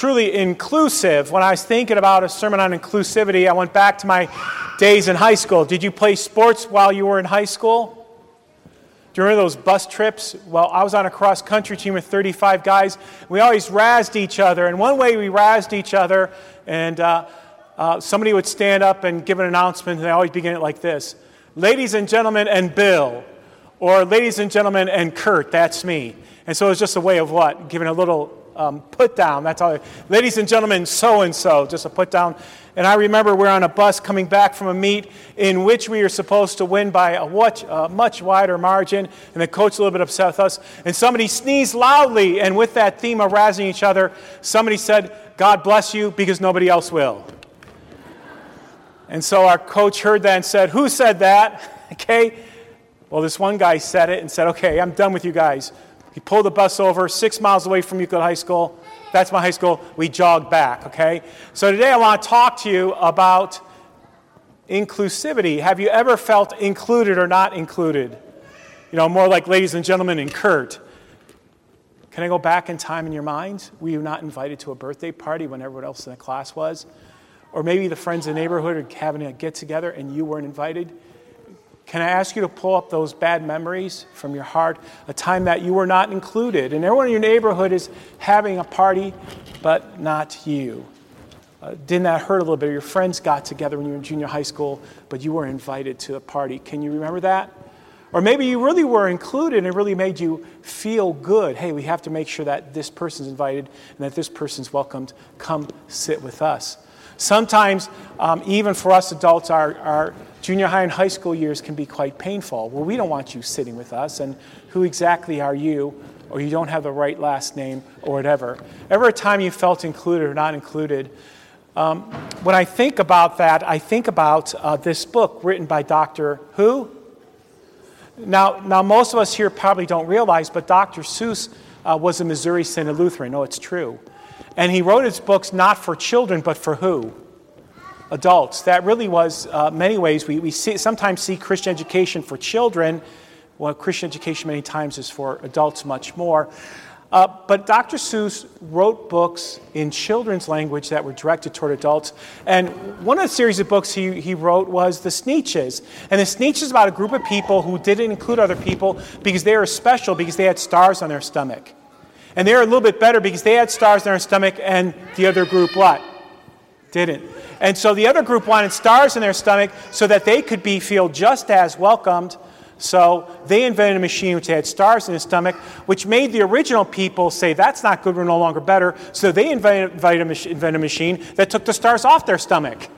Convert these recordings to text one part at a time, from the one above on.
truly inclusive. When I was thinking about a sermon on inclusivity, I went back to my days in high school. Did you play sports while you were in high school? Do you remember those bus trips? Well, I was on a cross country team with 35 guys. We always razzed each other. And one way we razzed each other, and uh, uh, somebody would stand up and give an announcement, and they always begin it like this Ladies and gentlemen, and Bill. Or ladies and gentlemen, and Kurt, that's me. And so it was just a way of what? Giving a little um, put down. That's all. Ladies and gentlemen, so and so, just a put down. And I remember we're on a bus coming back from a meet in which we were supposed to win by a much, much wider margin. And the coach a little bit upset with us. And somebody sneezed loudly. And with that theme of razzing each other, somebody said, God bless you because nobody else will. And so our coach heard that and said, Who said that? Okay. Well, this one guy said it and said, Okay, I'm done with you guys. He pulled the bus over six miles away from Euclid High School. That's my high school. We jogged back, okay? So today I want to talk to you about inclusivity. Have you ever felt included or not included? You know, more like ladies and gentlemen and Kurt. Can I go back in time in your mind? Were you not invited to a birthday party when everyone else in the class was? Or maybe the friends in the neighborhood are having a get together and you weren't invited? Can I ask you to pull up those bad memories from your heart, a time that you were not included, and everyone in your neighborhood is having a party, but not you? Uh, didn't that hurt a little bit? Your friends got together when you were in junior high school, but you were invited to a party. Can you remember that? Or maybe you really were included and it really made you feel good. Hey, we have to make sure that this person's invited and that this person's welcomed. Come sit with us. Sometimes, um, even for us adults, our, our junior high and high school years can be quite painful. Well, we don't want you sitting with us, and who exactly are you? Or you don't have the right last name, or whatever. Ever a time you felt included or not included? Um, when I think about that, I think about uh, this book written by Dr. Who? Now, now, most of us here probably don't realize, but Dr. Seuss uh, was a Missouri Synod Lutheran. No, it's true. And he wrote his books not for children, but for who? Adults. That really was, uh, many ways, we, we see, sometimes see Christian education for children. Well, Christian education many times is for adults much more. Uh, but Dr. Seuss wrote books in children's language that were directed toward adults. And one of the series of books he, he wrote was The Sneetches. And The Sneetches is about a group of people who didn't include other people because they were special because they had stars on their stomach. And they were a little bit better because they had stars in their stomach and the other group what? Didn't. And so the other group wanted stars in their stomach so that they could be feel just as welcomed. So they invented a machine which had stars in the stomach, which made the original people say, that's not good, we're no longer better. So they invented, invented a machine that took the stars off their stomach.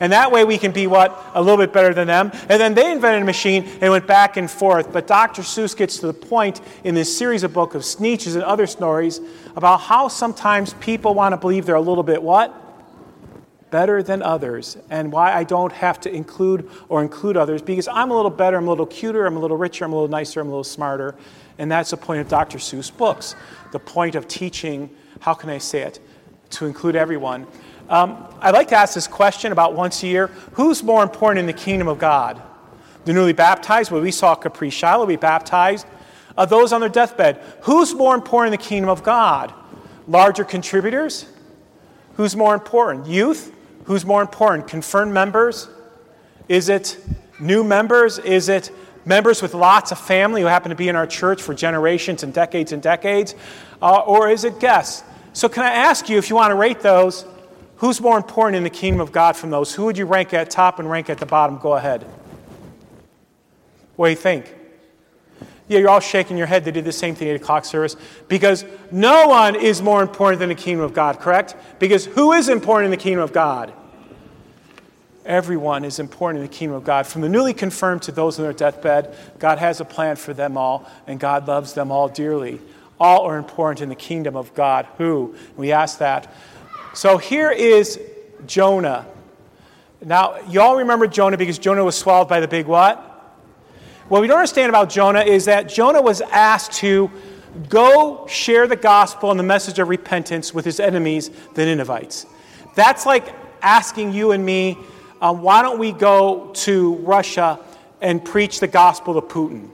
And that way we can be what? A little bit better than them. And then they invented a machine and went back and forth. But Dr. Seuss gets to the point in this series of books of Sneetches and other stories about how sometimes people want to believe they're a little bit what? Better than others. And why I don't have to include or include others because I'm a little better, I'm a little cuter, I'm a little richer, I'm a little nicer, I'm a little smarter. And that's the point of Dr. Seuss books. The point of teaching, how can I say it? To include everyone. Um, I'd like to ask this question about once a year who's more important in the kingdom of God? The newly baptized, well, we saw Capri Shiloh be baptized. Uh, those on their deathbed, who's more important in the kingdom of God? Larger contributors? Who's more important? Youth? Who's more important? Confirmed members? Is it new members? Is it members with lots of family who happen to be in our church for generations and decades and decades? Uh, or is it guests? So, can I ask you, if you want to rate those, Who's more important in the kingdom of God from those? Who would you rank at top and rank at the bottom? Go ahead. What do you think? Yeah, you're all shaking your head. They did the same thing at 8 o'clock service. Because no one is more important than the kingdom of God, correct? Because who is important in the kingdom of God? Everyone is important in the kingdom of God. From the newly confirmed to those on their deathbed, God has a plan for them all, and God loves them all dearly. All are important in the kingdom of God. Who? We ask that so here is Jonah. Now, you all remember Jonah because Jonah was swallowed by the big what? What we don't understand about Jonah is that Jonah was asked to go share the gospel and the message of repentance with his enemies, the Ninevites. That's like asking you and me, um, why don't we go to Russia and preach the gospel to Putin?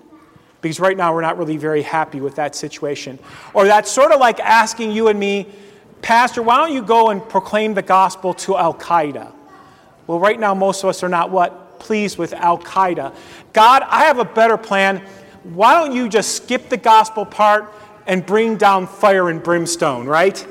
Because right now we're not really very happy with that situation. Or that's sort of like asking you and me, Pastor, why don't you go and proclaim the gospel to Al Qaeda? Well, right now, most of us are not what? Pleased with Al Qaeda. God, I have a better plan. Why don't you just skip the gospel part and bring down fire and brimstone, right?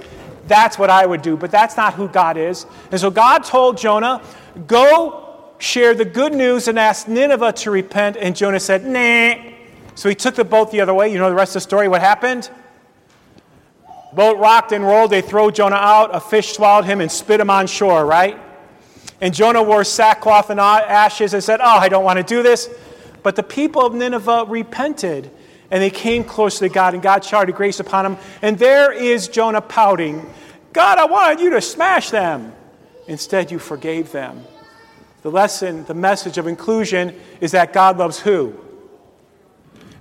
That's what I would do, but that's not who God is. And so God told Jonah, Go share the good news and ask Nineveh to repent. And Jonah said, Nah. So he took the boat the other way. You know the rest of the story. What happened? Boat rocked and rolled. They throw Jonah out. A fish swallowed him and spit him on shore, right? And Jonah wore sackcloth and ashes and said, Oh, I don't want to do this. But the people of Nineveh repented and they came close to God, and God showered grace upon them. And there is Jonah pouting, God, I wanted you to smash them. Instead, you forgave them. The lesson, the message of inclusion is that God loves who?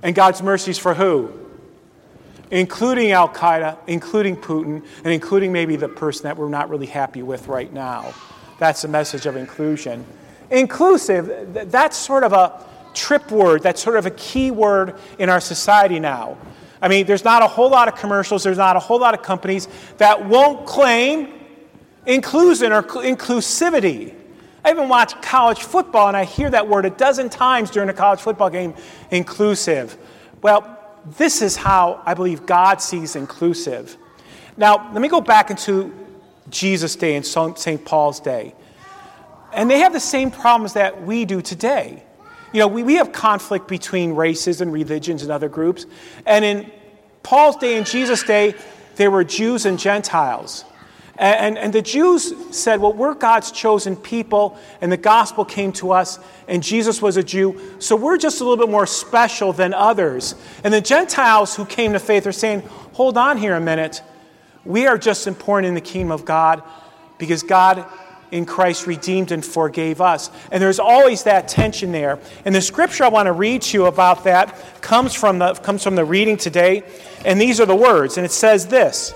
And God's mercies for who? Including Al Qaeda, including Putin, and including maybe the person that we're not really happy with right now. That's the message of inclusion. Inclusive, that's sort of a trip word, that's sort of a key word in our society now. I mean, there's not a whole lot of commercials, there's not a whole lot of companies that won't claim inclusion or inclusivity. I even watch college football and I hear that word a dozen times during a college football game inclusive. Well, this is how I believe God sees inclusive. Now, let me go back into Jesus' day and St. Paul's day. And they have the same problems that we do today. You know, we, we have conflict between races and religions and other groups. And in Paul's day and Jesus' day, there were Jews and Gentiles. And, and, the Jews said, Well, we're God's chosen people, and the gospel came to us, and Jesus was a Jew, so we're just a little bit more special than others. And the Gentiles who came to faith are saying, Hold on here a minute. We are just important in the kingdom of God because God in Christ redeemed and forgave us. And there's always that tension there. And the scripture I want to read to you about that comes from the, comes from the reading today. And these are the words. And it says this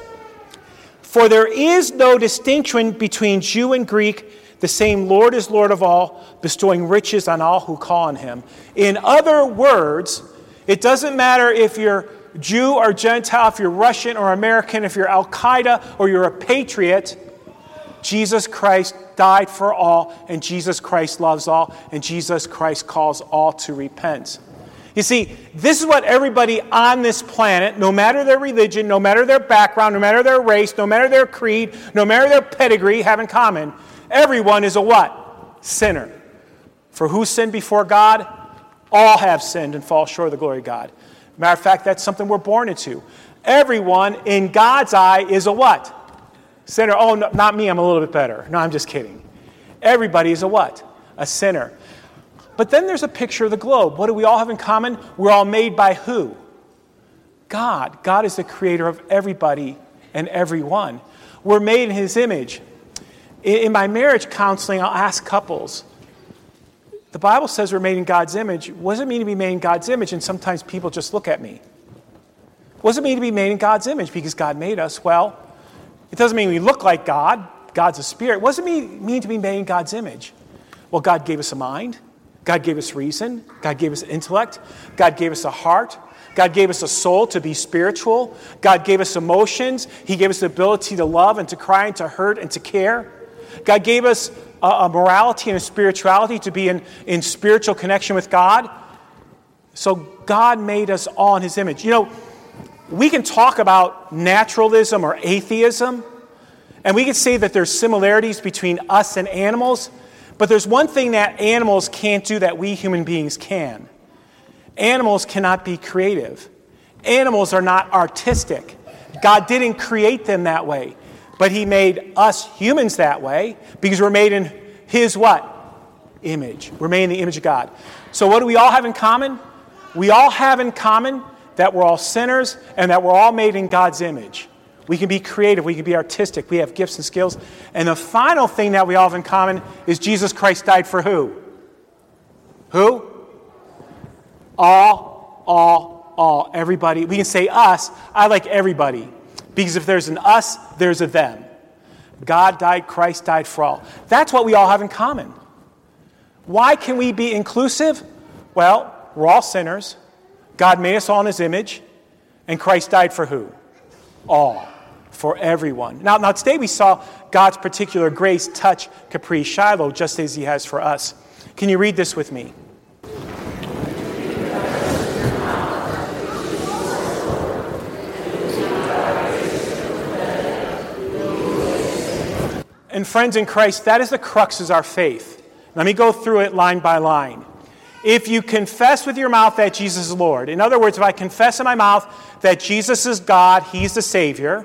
For there is no distinction between Jew and Greek. The same Lord is Lord of all, bestowing riches on all who call on him. In other words, it doesn't matter if you're Jew or Gentile, if you're Russian or American, if you're Al Qaeda or you're a patriot, Jesus Christ died for all, and Jesus Christ loves all, and Jesus Christ calls all to repent. You see, this is what everybody on this planet, no matter their religion, no matter their background, no matter their race, no matter their creed, no matter their pedigree, have in common. Everyone is a what? Sinner. For who sinned before God? All have sinned and fall short of the glory of God. Matter of fact, that's something we're born into. Everyone in God's eye is a what? Sinner. Oh, no, not me, I'm a little bit better. No, I'm just kidding. Everybody is a what? A sinner. But then there's a picture of the globe. What do we all have in common? We're all made by who? God. God is the creator of everybody and everyone. We're made in his image. In my marriage counseling, I'll ask couples. The Bible says we're made in God's image. What does it mean to be made in God's image? And sometimes people just look at me. What does it mean to be made in God's image? Because God made us. Well, it doesn't mean we look like God. God's a spirit. What does it mean, to be made in God's image? Well, God gave us a mind. God gave us reason. God gave us intellect. God gave us a heart. God gave us a soul to be spiritual. God gave us emotions. He gave us the ability to love and to cry and to hurt and to care. God gave us a, a morality and a spirituality to be in, in spiritual connection with God. So God made us all in His image. You know, we can talk about naturalism or atheism, and we can say that there's similarities between us and animals, but there's one thing that animals can't do that we human beings can. Animals cannot be creative. Animals are not artistic. God didn't create them that way, but He made us humans that way because we're made in His what? Image. We're made in the image of God. So, what do we all have in common? We all have in common that we're all sinners and that we're all made in God's image. We can be creative, we can be artistic, we have gifts and skills. And the final thing that we all have in common is Jesus Christ died for who? Who? All, all, all, everybody. We can say us. I like everybody. Because if there's an us, there's a them. God died, Christ died for all. That's what we all have in common. Why can we be inclusive? Well, we're all sinners. God made us all in his image, and Christ died for who? All. For everyone. Now, now today we saw God's particular grace touch Capri Shiloh just as He has for us. Can you read this with me? And friends in Christ, that is the crux of our faith. Let me go through it line by line. If you confess with your mouth that Jesus is Lord, in other words, if I confess in my mouth that Jesus is God, He's the Savior,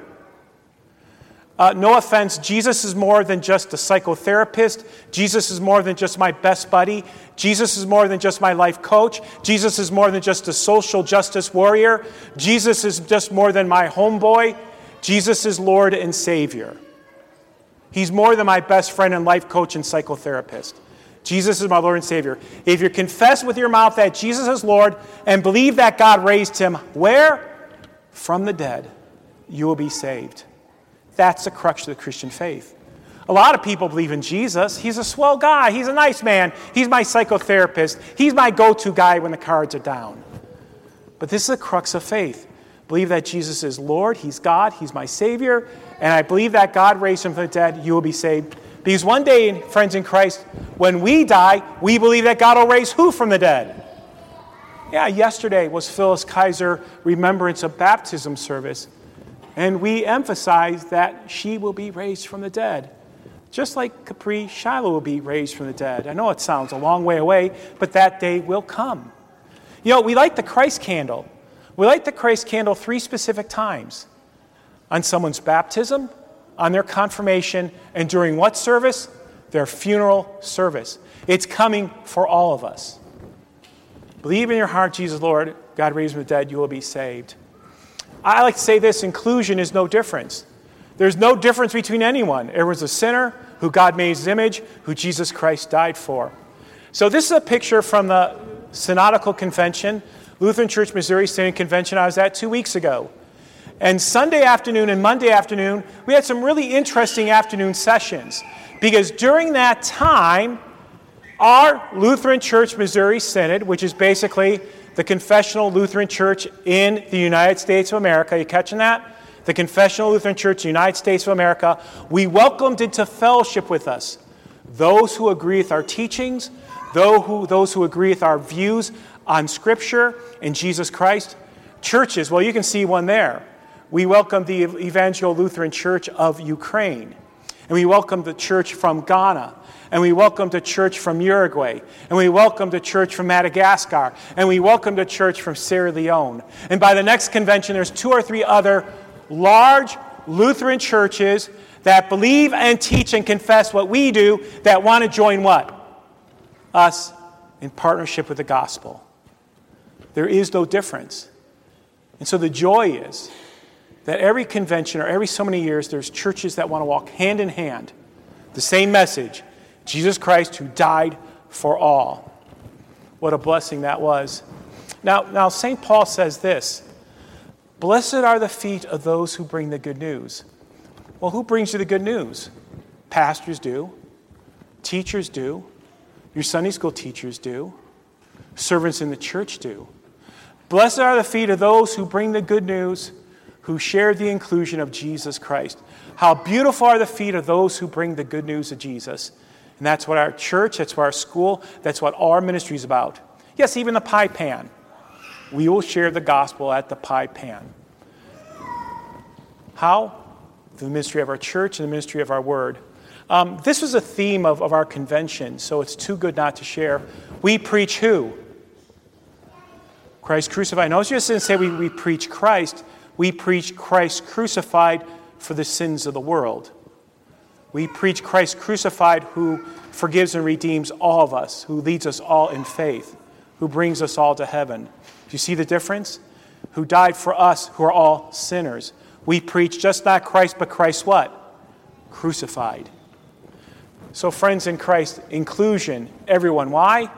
uh, no offense, Jesus is more than just a psychotherapist. Jesus is more than just my best buddy. Jesus is more than just my life coach. Jesus is more than just a social justice warrior. Jesus is just more than my homeboy. Jesus is Lord and Savior. He's more than my best friend and life coach and psychotherapist. Jesus is my Lord and Savior. If you confess with your mouth that Jesus is Lord and believe that God raised him, where? From the dead, you will be saved. That's the crux of the Christian faith. A lot of people believe in Jesus. He's a swell guy. He's a nice man. He's my psychotherapist. He's my go to guy when the cards are down. But this is the crux of faith. Believe that Jesus is Lord, He's God, He's my Savior, and I believe that God raised him from the dead, you will be saved. Because one day, friends in Christ, when we die, we believe that God will raise who from the dead? Yeah, yesterday was Phyllis Kaiser Remembrance of Baptism service, and we emphasize that she will be raised from the dead. Just like Capri Shiloh will be raised from the dead. I know it sounds a long way away, but that day will come. You know, we light the Christ candle. We light the Christ candle three specific times on someone's baptism, on their confirmation, and during what service? Their funeral service. It's coming for all of us. Believe in your heart, Jesus Lord, God raised from the dead, you will be saved. I like to say this inclusion is no difference. There's no difference between anyone. Everyone's a sinner who God made his image, who Jesus Christ died for. So, this is a picture from the Synodical Convention, Lutheran Church Missouri Synod Convention I was at two weeks ago. And Sunday afternoon and Monday afternoon, we had some really interesting afternoon sessions because during that time, our Lutheran Church Missouri Synod, which is basically the confessional Lutheran Church in the United States of America, you catching that? The confessional Lutheran Church United States of America, we welcomed into fellowship with us those who agree with our teachings, those who, those who agree with our views on Scripture and Jesus Christ. Churches, well, you can see one there. We welcome the Evangel Lutheran Church of Ukraine. And we welcome the church from Ghana. And we welcome the church from Uruguay. And we welcome the church from Madagascar. And we welcome the church from Sierra Leone. And by the next convention, there's two or three other large Lutheran churches that believe and teach and confess what we do that want to join what? Us in partnership with the gospel. There is no difference. And so the joy is that every convention or every so many years, there's churches that want to walk hand in hand. The same message Jesus Christ who died for all. What a blessing that was. Now, now St. Paul says this Blessed are the feet of those who bring the good news. Well, who brings you the good news? Pastors do, teachers do, your Sunday school teachers do, servants in the church do. Blessed are the feet of those who bring the good news who shared the inclusion of Jesus Christ. How beautiful are the feet of those who bring the good news of Jesus. And that's what our church, that's what our school, that's what our ministry is about. Yes, even the pie pan. We will share the gospel at the pie pan. How? Through The ministry of our church and the ministry of our word. Um, this was a theme of, of our convention, so it's too good not to share. We preach who? Christ crucified. Notice you just didn't say we, we preach Christ we preach Christ crucified for the sins of the world. We preach Christ crucified who forgives and redeems all of us, who leads us all in faith, who brings us all to heaven. Do you see the difference? Who died for us who are all sinners. We preach just not Christ, but Christ what? Crucified. So, friends in Christ, inclusion, everyone. Why?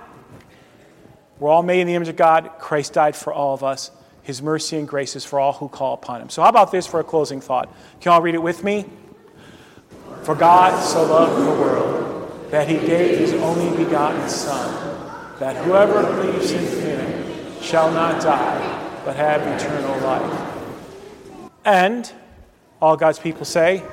We're all made in the image of God. Christ died for all of us. His mercy and grace is for all who call upon him. So, how about this for a closing thought? Can you all read it with me? For God so loved the world that he gave his only begotten Son, that whoever believes in him shall not die, but have eternal life. And All God's people say,